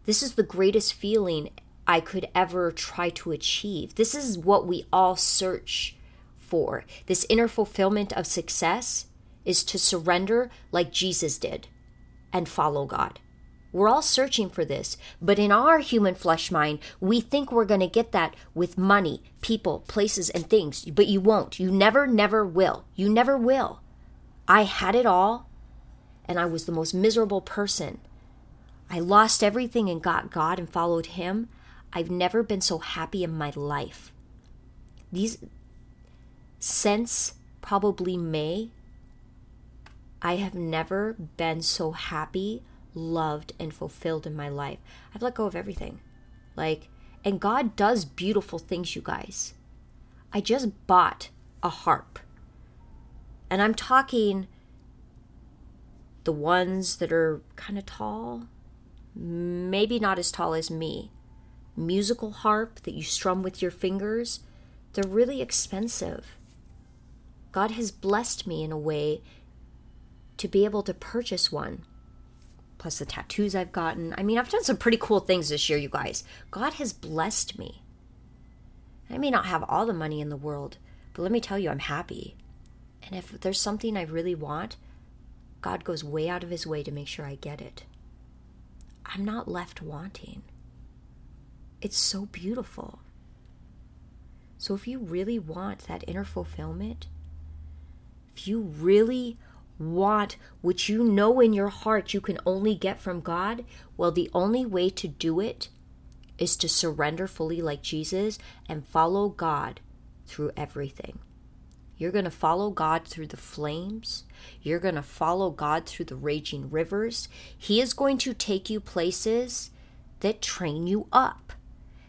This is the greatest feeling I could ever try to achieve. This is what we all search for. This inner fulfillment of success is to surrender like Jesus did and follow God. We're all searching for this, but in our human flesh mind, we think we're going to get that with money, people, places, and things, but you won't. You never, never will. You never will. I had it all, and I was the most miserable person. I lost everything and got God and followed Him. I've never been so happy in my life. These, since probably May, I have never been so happy, loved, and fulfilled in my life. I've let go of everything. Like, and God does beautiful things, you guys. I just bought a harp. And I'm talking the ones that are kind of tall, maybe not as tall as me. Musical harp that you strum with your fingers, they're really expensive. God has blessed me in a way to be able to purchase one. Plus the tattoos I've gotten. I mean, I've done some pretty cool things this year, you guys. God has blessed me. I may not have all the money in the world, but let me tell you, I'm happy. And if there's something I really want, God goes way out of his way to make sure I get it. I'm not left wanting. It's so beautiful. So, if you really want that inner fulfillment, if you really want what you know in your heart you can only get from God, well, the only way to do it is to surrender fully like Jesus and follow God through everything. You're going to follow God through the flames. You're going to follow God through the raging rivers. He is going to take you places that train you up.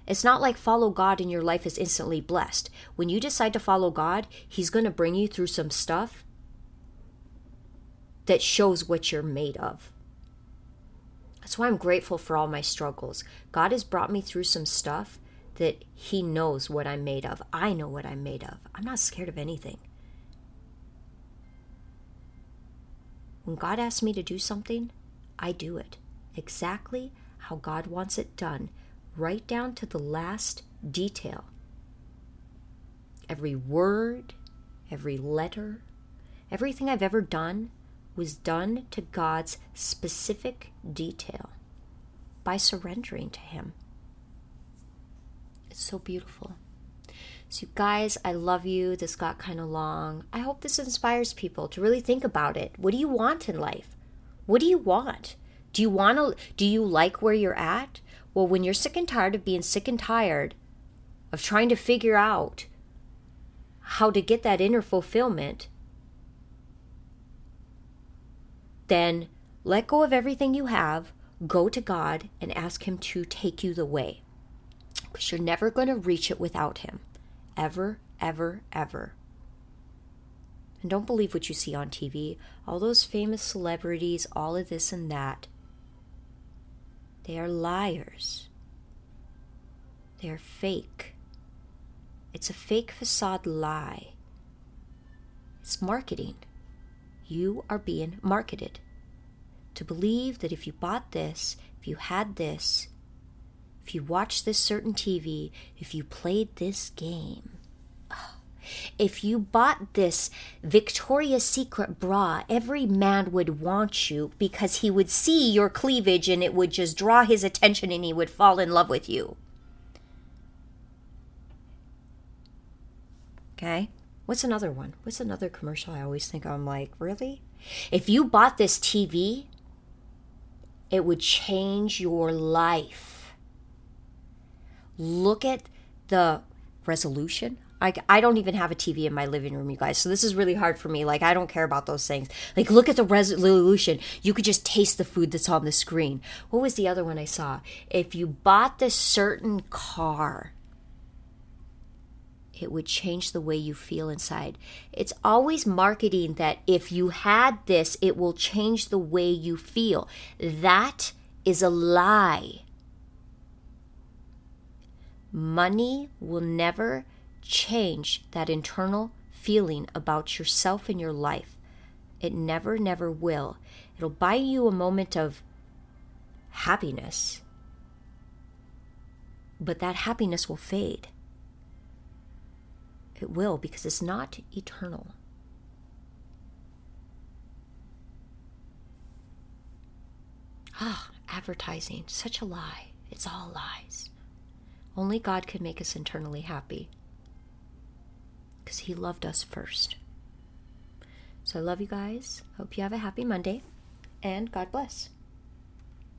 It's not like follow God and your life is instantly blessed. When you decide to follow God, He's going to bring you through some stuff that shows what you're made of. That's why I'm grateful for all my struggles. God has brought me through some stuff that He knows what I'm made of. I know what I'm made of. I'm not scared of anything. When God asks me to do something, I do it exactly how God wants it done, right down to the last detail. Every word, every letter, everything I've ever done was done to God's specific detail by surrendering to Him. It's so beautiful. So, guys, I love you. This got kind of long. I hope this inspires people to really think about it. What do you want in life? What do you want? Do you want to do you like where you're at? Well, when you're sick and tired of being sick and tired of trying to figure out how to get that inner fulfillment, then let go of everything you have, go to God and ask him to take you the way because you're never going to reach it without Him. Ever, ever, ever. And don't believe what you see on TV. All those famous celebrities, all of this and that. They are liars. They are fake. It's a fake facade lie. It's marketing. You are being marketed to believe that if you bought this, if you had this, if you watched this certain TV, if you played this game, if you bought this Victoria's Secret bra, every man would want you because he would see your cleavage and it would just draw his attention and he would fall in love with you. Okay? What's another one? What's another commercial I always think I'm like, really? If you bought this TV, it would change your life. Look at the resolution. I, I don't even have a TV in my living room, you guys. So this is really hard for me. Like, I don't care about those things. Like, look at the resolution. You could just taste the food that's on the screen. What was the other one I saw? If you bought this certain car, it would change the way you feel inside. It's always marketing that if you had this, it will change the way you feel. That is a lie. Money will never change that internal feeling about yourself and your life. It never, never will. It'll buy you a moment of happiness, but that happiness will fade. It will because it's not eternal. Ah, advertising, such a lie. It's all lies. Only God can make us internally happy because He loved us first. So I love you guys. Hope you have a happy Monday and God bless.